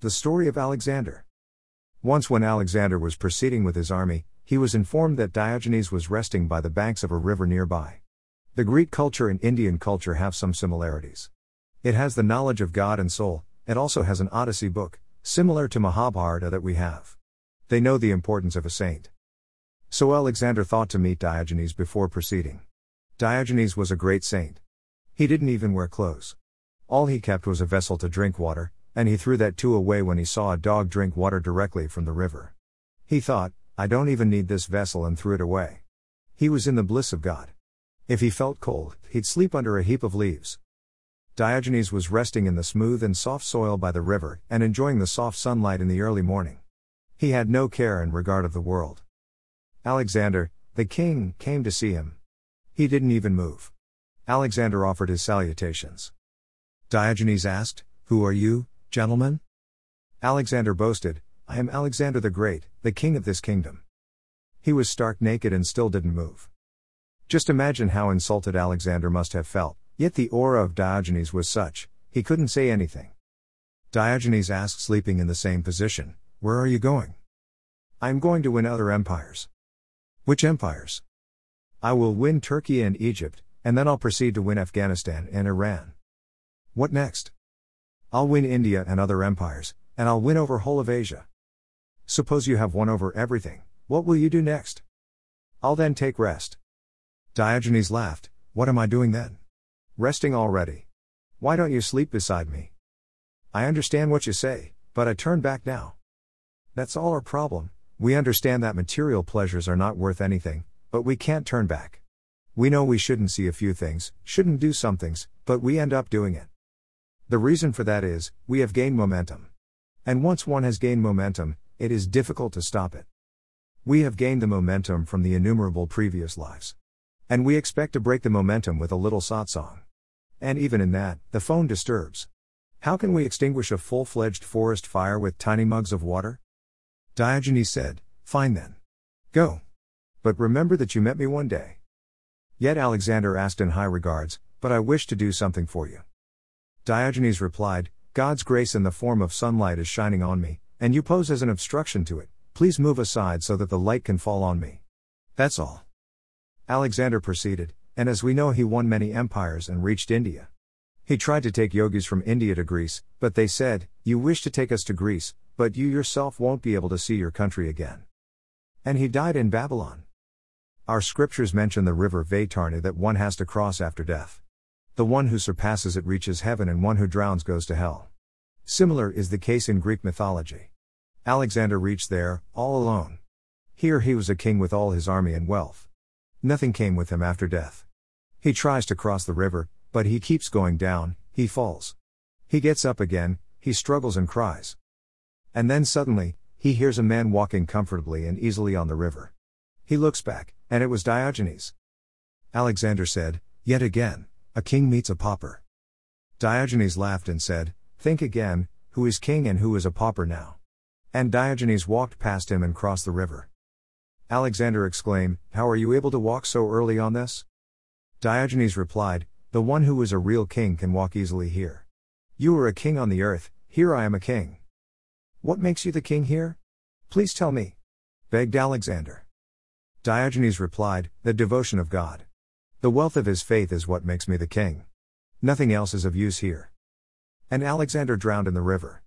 The story of Alexander. Once, when Alexander was proceeding with his army, he was informed that Diogenes was resting by the banks of a river nearby. The Greek culture and Indian culture have some similarities. It has the knowledge of God and soul, it also has an Odyssey book, similar to Mahabharata that we have. They know the importance of a saint. So Alexander thought to meet Diogenes before proceeding. Diogenes was a great saint. He didn't even wear clothes. All he kept was a vessel to drink water, and he threw that too away when he saw a dog drink water directly from the river. He thought, I don't even need this vessel, and threw it away. He was in the bliss of God. If he felt cold, he'd sleep under a heap of leaves. Diogenes was resting in the smooth and soft soil by the river and enjoying the soft sunlight in the early morning. He had no care in regard of the world. Alexander, the king, came to see him. He didn't even move. Alexander offered his salutations. Diogenes asked, Who are you, Gentlemen? Alexander boasted, I am Alexander the Great, the king of this kingdom. He was stark naked and still didn't move. Just imagine how insulted Alexander must have felt, yet the aura of Diogenes was such, he couldn't say anything. Diogenes asked, sleeping in the same position, Where are you going? I am going to win other empires. Which empires? I will win Turkey and Egypt, and then I'll proceed to win Afghanistan and Iran. What next? I'll win India and other empires, and I'll win over whole of Asia. Suppose you have won over everything, what will you do next? I'll then take rest. Diogenes laughed, What am I doing then? Resting already. Why don't you sleep beside me? I understand what you say, but I turn back now. That's all our problem. We understand that material pleasures are not worth anything, but we can't turn back. We know we shouldn't see a few things, shouldn't do some things, but we end up doing it. The reason for that is, we have gained momentum. And once one has gained momentum, it is difficult to stop it. We have gained the momentum from the innumerable previous lives. And we expect to break the momentum with a little satsang. And even in that, the phone disturbs. How can we extinguish a full fledged forest fire with tiny mugs of water? Diogenes said, Fine then. Go. But remember that you met me one day. Yet Alexander asked in high regards, But I wish to do something for you. Diogenes replied, God's grace in the form of sunlight is shining on me, and you pose as an obstruction to it, please move aside so that the light can fall on me. That's all. Alexander proceeded, and as we know, he won many empires and reached India. He tried to take yogis from India to Greece, but they said, You wish to take us to Greece, but you yourself won't be able to see your country again. And he died in Babylon. Our scriptures mention the river Vaitarna that one has to cross after death. The one who surpasses it reaches heaven, and one who drowns goes to hell. Similar is the case in Greek mythology. Alexander reached there, all alone. Here he was a king with all his army and wealth. Nothing came with him after death. He tries to cross the river, but he keeps going down, he falls. He gets up again, he struggles and cries. And then suddenly, he hears a man walking comfortably and easily on the river. He looks back, and it was Diogenes. Alexander said, Yet again, a king meets a pauper. Diogenes laughed and said, Think again, who is king and who is a pauper now? And Diogenes walked past him and crossed the river. Alexander exclaimed, How are you able to walk so early on this? Diogenes replied, The one who is a real king can walk easily here. You are a king on the earth, here I am a king. What makes you the king here? Please tell me. Begged Alexander. Diogenes replied, The devotion of God. The wealth of his faith is what makes me the king. Nothing else is of use here. And Alexander drowned in the river.